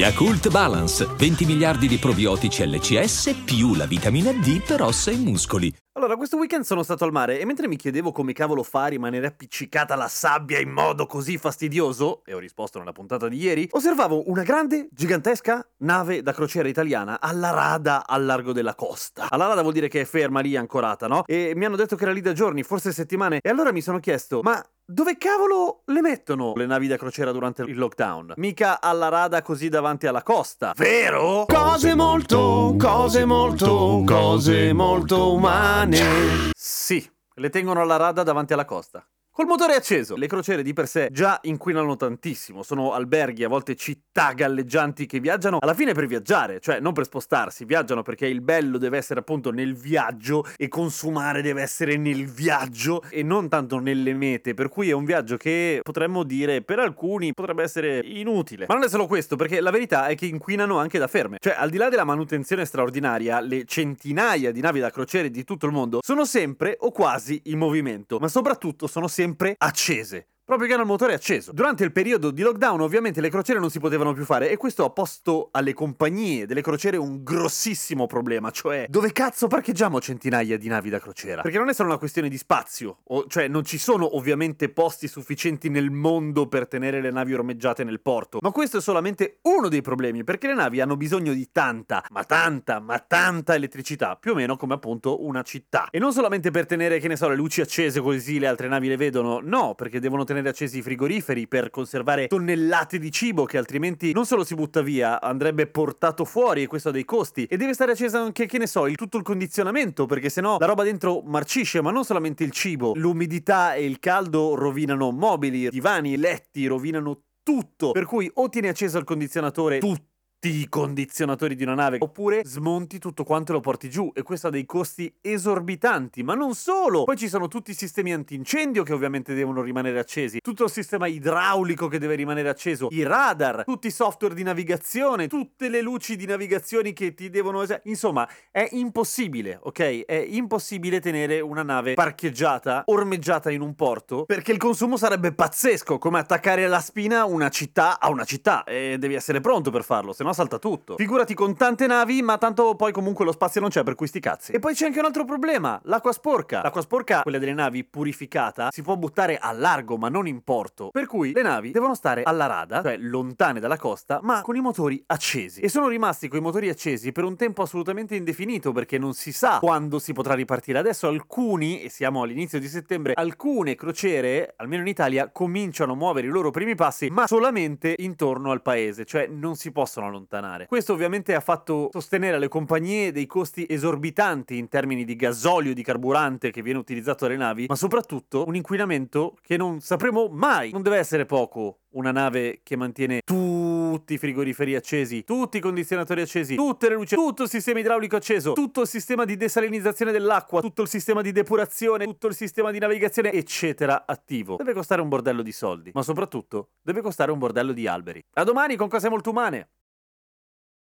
Yakult Balance, 20 miliardi di probiotici LCS più la vitamina D per ossa e muscoli. Allora, questo weekend sono stato al mare e mentre mi chiedevo come cavolo fa a rimanere appiccicata alla sabbia in modo così fastidioso, e ho risposto nella puntata di ieri, osservavo una grande, gigantesca nave da crociera italiana alla rada al largo della costa. Alla rada vuol dire che è ferma lì ancorata, no? E mi hanno detto che era lì da giorni, forse settimane, e allora mi sono chiesto, ma dove cavolo le mettono le navi da crociera durante il lockdown? Mica alla rada così davanti alla costa, vero? Cose molto, cose molto, cose molto umane. Sì, le tengono alla rada davanti alla costa. Col motore acceso. Le crociere di per sé già inquinano tantissimo, sono alberghi, a volte città galleggianti che viaggiano alla fine per viaggiare, cioè non per spostarsi, viaggiano perché il bello deve essere appunto nel viaggio e consumare deve essere nel viaggio e non tanto nelle mete, per cui è un viaggio che potremmo dire per alcuni potrebbe essere inutile. Ma non è solo questo, perché la verità è che inquinano anche da ferme. Cioè, al di là della manutenzione straordinaria, le centinaia di navi da crociere di tutto il mondo sono sempre o quasi in movimento, ma soprattutto sono sempre accese. Proprio che hanno il motore acceso. Durante il periodo di lockdown, ovviamente, le crociere non si potevano più fare, e questo ha posto alle compagnie delle crociere un grossissimo problema. Cioè, dove cazzo parcheggiamo centinaia di navi da crociera? Perché non è solo una questione di spazio, o, cioè, non ci sono ovviamente posti sufficienti nel mondo per tenere le navi ormeggiate nel porto. Ma questo è solamente uno dei problemi, perché le navi hanno bisogno di tanta, ma tanta, ma tanta elettricità, più o meno come appunto una città. E non solamente per tenere, che ne so, le luci accese così le altre navi le vedono, no, perché devono tenere accesi i frigoriferi per conservare tonnellate di cibo che altrimenti non solo si butta via, andrebbe portato fuori e questo ha dei costi. E deve stare acceso anche, che ne so, il, tutto il condizionamento, perché sennò la roba dentro marcisce, ma non solamente il cibo. L'umidità e il caldo rovinano mobili, divani, letti, rovinano tutto. Per cui o tieni acceso il condizionatore tutto i condizionatori di una nave oppure smonti tutto quanto e lo porti giù e questo ha dei costi esorbitanti ma non solo. Poi ci sono tutti i sistemi antincendio che ovviamente devono rimanere accesi tutto il sistema idraulico che deve rimanere acceso i radar tutti i software di navigazione tutte le luci di navigazione che ti devono insomma è impossibile ok? È impossibile tenere una nave parcheggiata ormeggiata in un porto perché il consumo sarebbe pazzesco come attaccare la spina una città a una città e devi essere pronto per farlo se no salta tutto. Figurati con tante navi, ma tanto poi comunque lo spazio non c'è per cui sti cazzi. E poi c'è anche un altro problema, l'acqua sporca. L'acqua sporca, quella delle navi purificata, si può buttare a largo ma non in porto. Per cui le navi devono stare alla rada, cioè lontane dalla costa, ma con i motori accesi. E sono rimasti con i motori accesi per un tempo assolutamente indefinito perché non si sa quando si potrà ripartire. Adesso alcuni, e siamo all'inizio di settembre, alcune crociere, almeno in Italia, cominciano a muovere i loro primi passi, ma solamente intorno al paese, cioè non si possono allontanare allontanare. Questo ovviamente ha fatto sostenere alle compagnie dei costi esorbitanti in termini di gasolio, di carburante che viene utilizzato dalle navi, ma soprattutto un inquinamento che non sapremo mai. Non deve essere poco una nave che mantiene tutti i frigoriferi accesi, tutti i condizionatori accesi, tutte le luci, tutto il sistema idraulico acceso, tutto il sistema di desalinizzazione dell'acqua, tutto il sistema di depurazione, tutto il sistema di navigazione, eccetera, attivo. Deve costare un bordello di soldi, ma soprattutto deve costare un bordello di alberi. A domani con cose molto umane.